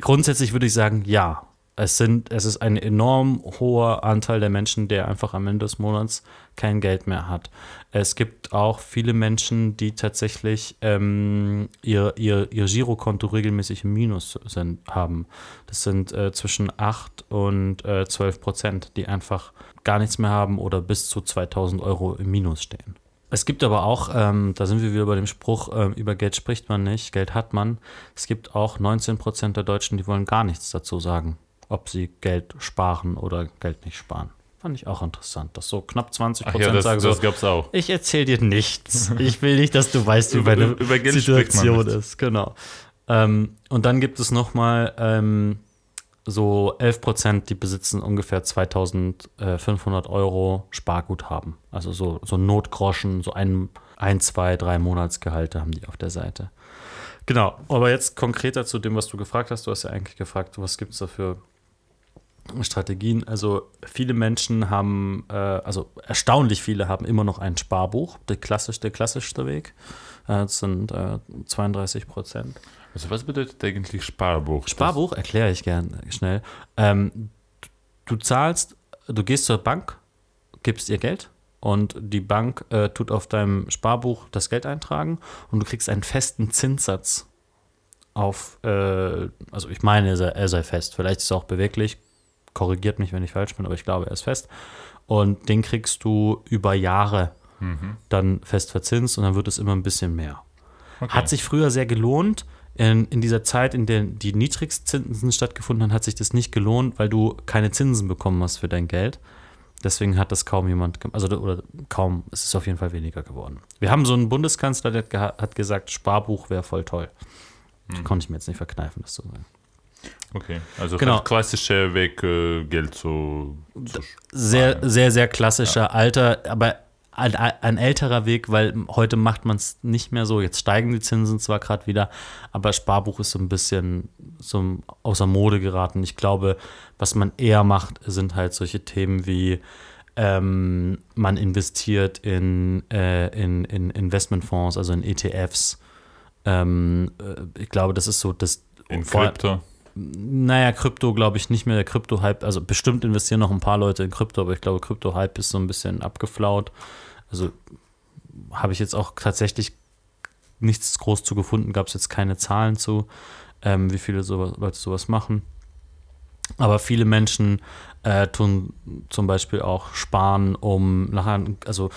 grundsätzlich würde ich sagen, ja. Es, sind, es ist ein enorm hoher Anteil der Menschen, der einfach am Ende des Monats kein Geld mehr hat. Es gibt auch viele Menschen, die tatsächlich ähm, ihr, ihr, ihr Girokonto regelmäßig im Minus sind, haben. Das sind äh, zwischen 8 und äh, 12 Prozent, die einfach gar nichts mehr haben oder bis zu 2000 Euro im Minus stehen. Es gibt aber auch, ähm, da sind wir wieder bei dem Spruch, ähm, über Geld spricht man nicht, Geld hat man. Es gibt auch 19 Prozent der Deutschen, die wollen gar nichts dazu sagen, ob sie Geld sparen oder Geld nicht sparen. Fand ich auch interessant, dass so knapp 20
Ach ja,
Prozent
das,
sagen
das
so,
gab es auch.
ich erzähle dir nichts. Ich will nicht, dass du weißt, wie
Über-
meine
über man
Situation ist. Genau. Ähm, und dann gibt es nochmal ähm, so 11 Prozent, die besitzen ungefähr 2500 Euro Sparguthaben. Also so, so Notgroschen, so ein, ein, zwei, drei Monatsgehalte haben die auf der Seite. Genau, aber jetzt konkreter zu dem, was du gefragt hast. Du hast ja eigentlich gefragt, was gibt es da für Strategien. Also viele Menschen haben, äh, also erstaunlich viele haben immer noch ein Sparbuch, der, klassisch, der klassischste Weg. Äh, das sind äh, 32 Prozent.
Also was bedeutet eigentlich Sparbuch?
Sparbuch erkläre ich gern schnell. Ähm, du zahlst, du gehst zur Bank, gibst ihr Geld und die Bank äh, tut auf deinem Sparbuch das Geld eintragen und du kriegst einen festen Zinssatz auf, äh, also ich meine, er sei, er sei fest, vielleicht ist er auch beweglich, korrigiert mich, wenn ich falsch bin, aber ich glaube, er ist fest. Und den kriegst du über Jahre dann fest verzinst und dann wird es immer ein bisschen mehr.
Okay.
Hat sich früher sehr gelohnt. In, in dieser Zeit, in der die Niedrigzinsen stattgefunden haben, hat sich das nicht gelohnt, weil du keine Zinsen bekommen hast für dein Geld. Deswegen hat das kaum jemand, also oder kaum, es ist auf jeden Fall weniger geworden. Wir haben so einen Bundeskanzler, der hat, gesagt, Sparbuch wäre voll toll. Konnte ich mir jetzt nicht verkneifen, das zu sagen.
Okay, also
Genau.
halt klassischer Weg, äh, Geld zu, zu
Sehr,
sparen.
sehr, sehr klassischer, alter, aber ein, ein älterer Weg, weil heute macht man es nicht mehr so. Jetzt steigen die Zinsen zwar gerade wieder, aber Sparbuch ist so ein bisschen so außer Mode geraten. Ich glaube, was man eher macht, sind halt solche Themen wie ähm, man investiert in, äh, in, in Investmentfonds, also in ETFs. Ähm, äh, ich glaube, das ist so das.
In Krypto?
Naja, Krypto glaube ich nicht mehr. Der Krypto-Hype, also bestimmt investieren noch ein paar Leute in Krypto, aber ich glaube, Krypto-Hype ist so ein bisschen abgeflaut. Also habe ich jetzt auch tatsächlich nichts groß zu gefunden, gab es jetzt keine Zahlen zu, ähm, wie viele so, Leute sowas machen. Aber viele Menschen äh, tun zum Beispiel auch sparen, um nachher, also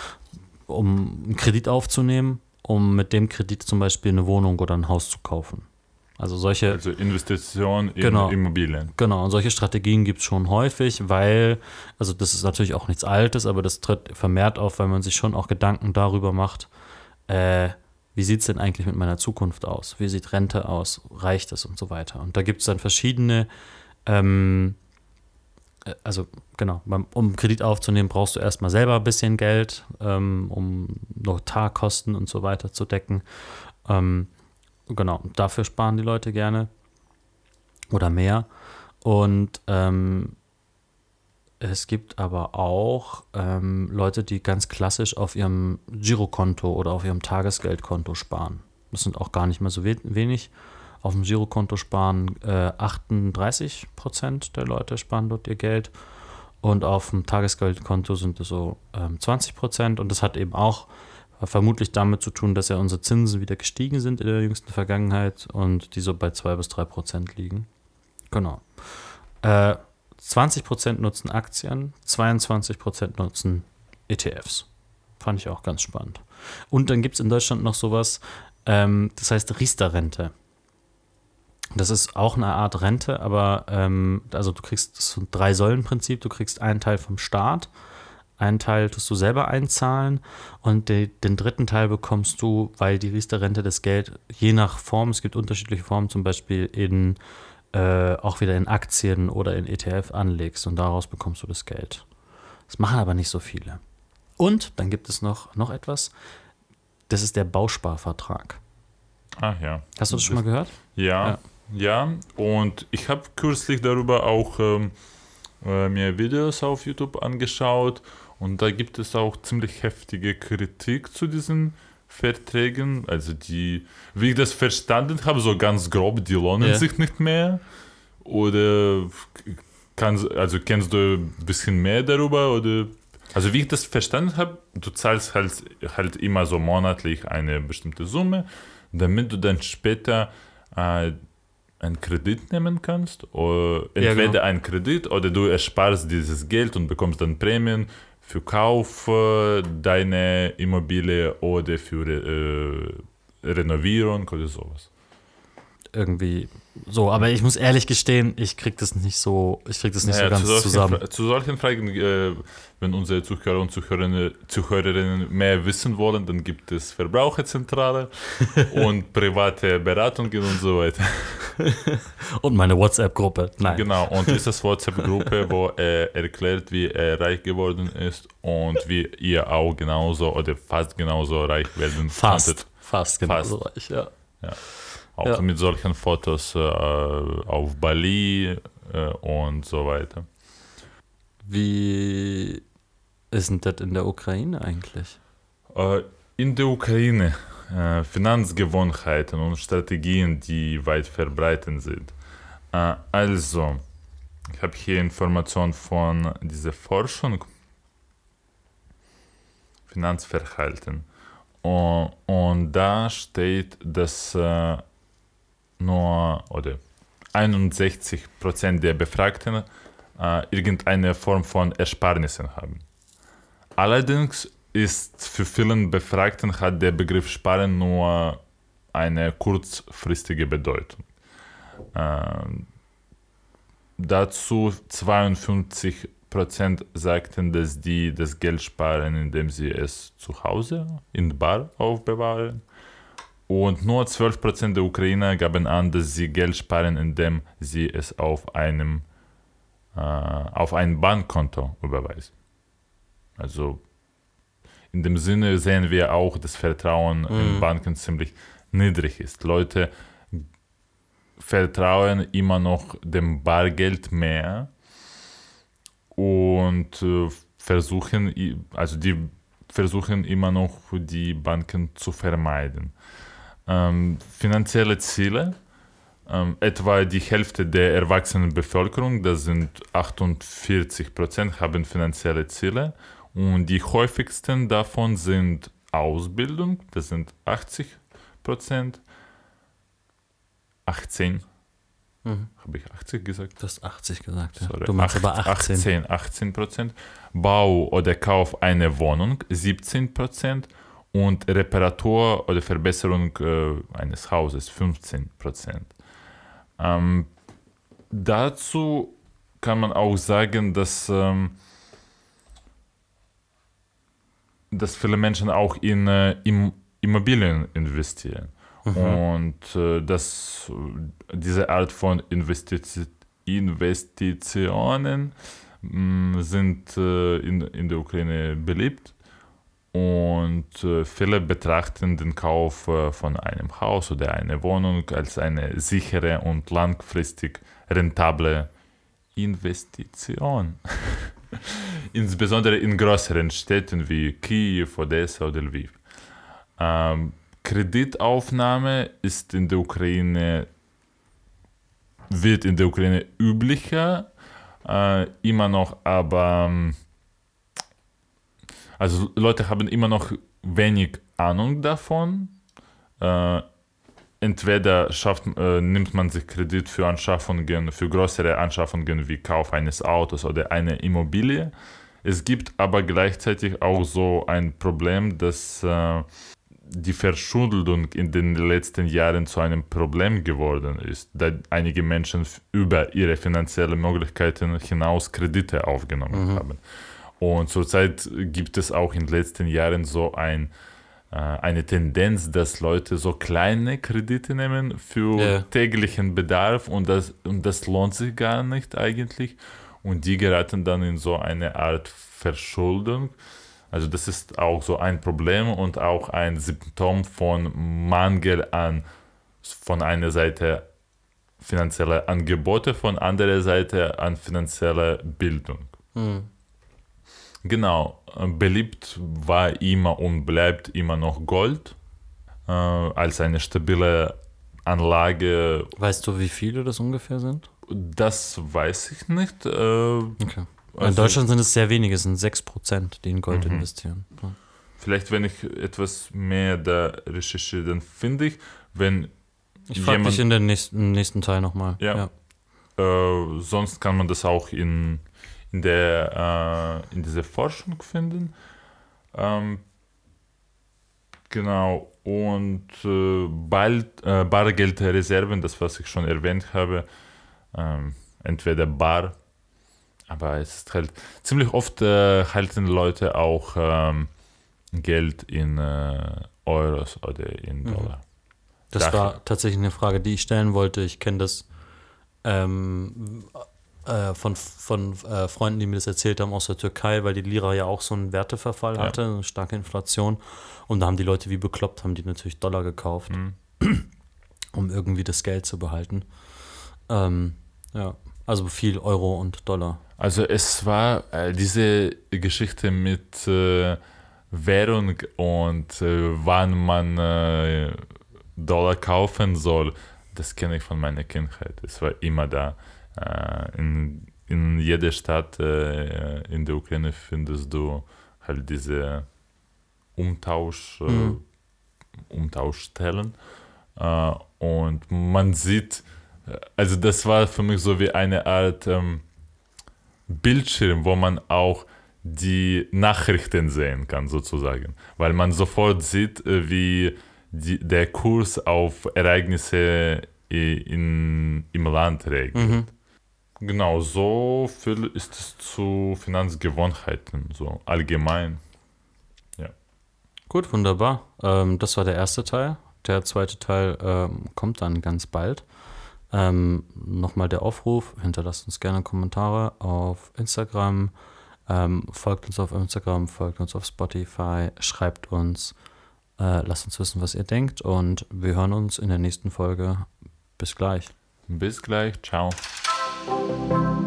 um einen Kredit aufzunehmen, um mit dem Kredit zum Beispiel eine Wohnung oder ein Haus zu kaufen. Also solche.
Also Investitionen in
genau,
Immobilien.
Genau, und solche Strategien gibt es schon häufig, weil, also das ist natürlich auch nichts Altes, aber das tritt vermehrt auf, weil man sich schon auch Gedanken darüber macht, äh, wie sieht es denn eigentlich mit meiner Zukunft aus? Wie sieht Rente aus? Reicht es und so weiter? Und da gibt es dann verschiedene, ähm, äh, also genau, um Kredit aufzunehmen, brauchst du erstmal selber ein bisschen Geld, ähm, um Notarkosten und so weiter zu decken. Ähm, Genau, dafür sparen die Leute gerne oder mehr. Und ähm, es gibt aber auch ähm, Leute, die ganz klassisch auf ihrem Girokonto oder auf ihrem Tagesgeldkonto sparen. Das sind auch gar nicht mehr so we wenig. Auf dem Girokonto sparen äh, 38 Prozent der Leute sparen dort ihr Geld. Und auf dem Tagesgeldkonto sind es so ähm, 20 Prozent. Und das hat eben auch vermutlich damit zu tun, dass ja unsere Zinsen wieder gestiegen sind in der jüngsten Vergangenheit und die so bei 2 bis 3 Prozent liegen. Genau. Äh, 20 Prozent nutzen Aktien, 22 Prozent nutzen ETFs. Fand ich auch ganz spannend. Und dann gibt es in Deutschland noch sowas, ähm, das heißt Riester-Rente. Das ist auch eine Art Rente, aber ähm, also du kriegst das Drei-Säulen-Prinzip, du kriegst einen Teil vom Staat, einen Teil tust du selber einzahlen und de, den dritten Teil bekommst du, weil die Riester-Rente das Geld je nach Form, es gibt unterschiedliche Formen, zum Beispiel in äh, auch wieder in Aktien oder in ETF anlegst und daraus bekommst du das Geld. Das machen aber nicht so viele. Und dann gibt es noch, noch etwas, das ist der Bausparvertrag.
Ach ja.
Hast du das schon mal gehört?
Ja, ja. ja. Und ich habe kürzlich darüber auch ähm, äh, mir Videos auf YouTube angeschaut und da gibt es auch ziemlich heftige Kritik zu diesen Verträgen. Also die, wie ich das verstanden habe, so ganz grob, die lohnen yeah. sich nicht mehr. Oder kannst, also kennst du ein bisschen mehr darüber? Oder also wie ich das verstanden habe, du zahlst halt, halt immer so monatlich eine bestimmte Summe, damit du dann später äh, einen Kredit nehmen kannst. Oder entweder ja, genau. einen Kredit oder du ersparst dieses Geld und bekommst dann Prämien für Kauf deiner Immobilie oder für äh, Renovierung oder sowas.
Irgendwie so, aber ich muss ehrlich gestehen, ich krieg das nicht so, ich krieg das nicht naja, so ganz zu solchen, zusammen.
zu solchen Fragen, äh, wenn unsere Zuhörer und Zuhörerinnen, Zuhörerinnen mehr wissen wollen, dann gibt es Verbraucherzentrale und private Beratungen und so weiter.
und meine WhatsApp-Gruppe. Nein.
Genau, und ist das WhatsApp-Gruppe, wo er erklärt, wie er reich geworden ist und wie ihr auch genauso oder fast genauso reich werden
fast, konntet. Fast genauso fast. reich, ja.
ja. Auch ja. mit solchen Fotos äh, auf Bali äh, und so weiter.
Wie ist denn das in der Ukraine eigentlich?
Äh, in der Ukraine äh, Finanzgewohnheiten und Strategien, die weit verbreitet sind. Äh, also, ich habe hier Informationen von dieser Forschung. Finanzverhalten. Und, und da steht, dass äh, nur oder 61 Prozent der Befragten äh, irgendeine Form von Ersparnissen haben. Allerdings ist für vielen Befragten hat der Begriff Sparen nur eine kurzfristige Bedeutung. Äh, dazu 52 Prozent sagten, dass die das Geld sparen, indem sie es zu Hause in Bar aufbewahren. Und nur 12% der Ukrainer gaben an, dass sie Geld sparen, indem sie es auf, einem, äh, auf ein Bankkonto überweisen. Also in dem Sinne sehen wir auch, dass Vertrauen mhm. in Banken ziemlich niedrig ist. Leute vertrauen immer noch dem Bargeld mehr und äh, versuchen, also die versuchen immer noch die Banken zu vermeiden. Ähm, finanzielle Ziele, ähm, etwa die Hälfte der erwachsenen Bevölkerung, das sind 48 Prozent, haben finanzielle Ziele und die häufigsten davon sind Ausbildung, das sind 80 Prozent, 18 Mhm. Habe ich 80 gesagt?
Du hast 80 gesagt, ja.
Sorry.
Du meinst aber 18.
18, 18 Prozent. Bau oder Kauf einer Wohnung 17 Prozent und Reparatur oder Verbesserung äh, eines Hauses 15 Prozent. Ähm, dazu kann man auch sagen, dass, ähm, dass viele Menschen auch in, äh, in Immobilien investieren. Mhm. Und äh, das, diese Art von Investiz Investitionen mh, mm, sind äh, in, in der Ukraine beliebt. Und äh, viele betrachten den Kauf äh, von einem Haus oder einer Wohnung als eine sichere und langfristig rentable Investition. Insbesondere in größeren Städten wie Kiew, Odessa oder Lviv. Ähm, Kreditaufnahme ist in der Ukraine, wird in der Ukraine üblicher, äh, immer noch, aber ähm, also Leute haben immer noch wenig Ahnung davon. Äh, entweder schafft, äh, nimmt man sich Kredit für Anschaffungen, für größere Anschaffungen wie Kauf eines Autos oder eine Immobilie. Es gibt aber gleichzeitig auch so ein Problem, dass äh, die Verschuldung in den letzten Jahren zu einem Problem geworden ist, da einige Menschen über ihre finanziellen Möglichkeiten hinaus Kredite aufgenommen mhm. haben. Und zurzeit gibt es auch in den letzten Jahren so ein, äh, eine Tendenz, dass Leute so kleine Kredite nehmen für yeah. täglichen Bedarf und das, und das lohnt sich gar nicht eigentlich. Und die geraten dann in so eine Art Verschuldung also das ist auch so ein Problem und auch ein Symptom von Mangel an von einer Seite finanzielle Angebote, von anderer Seite an finanzielle Bildung. Mhm. Genau, beliebt war immer und bleibt immer noch Gold äh, als eine stabile Anlage.
Weißt du, wie viele das ungefähr sind?
Das weiß ich nicht. Äh,
okay. Also, in Deutschland sind es sehr wenige, es sind 6%, die in Gold mhm. investieren. Ja.
Vielleicht, wenn ich etwas mehr da recherchiere, dann finde ich, wenn.
Ich frage dich in den nächsten, nächsten Teil nochmal.
Ja. ja. Äh, sonst kann man das auch in, in, der, äh, in dieser Forschung finden. Ähm, genau. Und äh, bald, äh, Bargeldreserven, das was ich schon erwähnt habe, ähm, entweder bar aber es ist halt ziemlich oft äh, halten Leute auch ähm, Geld in äh, Euros oder in mhm. Dollar.
Das Daher. war tatsächlich eine Frage, die ich stellen wollte. Ich kenne das ähm, äh, von, von äh, Freunden, die mir das erzählt haben aus der Türkei, weil die Lira ja auch so einen Werteverfall ja. hatte, eine starke Inflation. Und da haben die Leute wie bekloppt, haben die natürlich Dollar gekauft, mhm. um irgendwie das Geld zu behalten. Ähm, ja, also viel Euro und Dollar.
Also es war äh, diese Geschichte mit äh, Währung und äh, wann man äh, Dollar kaufen soll, das kenne ich von meiner Kindheit. Es war immer da. Äh, in, in jeder Stadt äh, in der Ukraine findest du halt diese Umtausch, mhm. Umtauschstellen. und man sieht, also das war für mich so wie eine Art... Ähm, Bildschirm, wo man auch die Nachrichten sehen kann, sozusagen. Weil man sofort sieht, äh, wie die, der Kurs auf Ereignisse in, im Land reagiert. Mhm. Genau, so viel ist es zu Finanzgewohnheiten, so allgemein. Ja.
Gut, wunderbar. Ähm, das war der erste Teil. Der zweite Teil ähm, kommt dann ganz bald. Ähm, Nochmal der Aufruf, hinterlasst uns gerne Kommentare auf Instagram, Ähm, folgt uns auf Instagram, folgt uns auf Spotify, schreibt uns, äh, lasst uns wissen, was ihr denkt und wir hören uns in der nächsten Folge. Bis gleich.
Bis gleich. Ciao. Música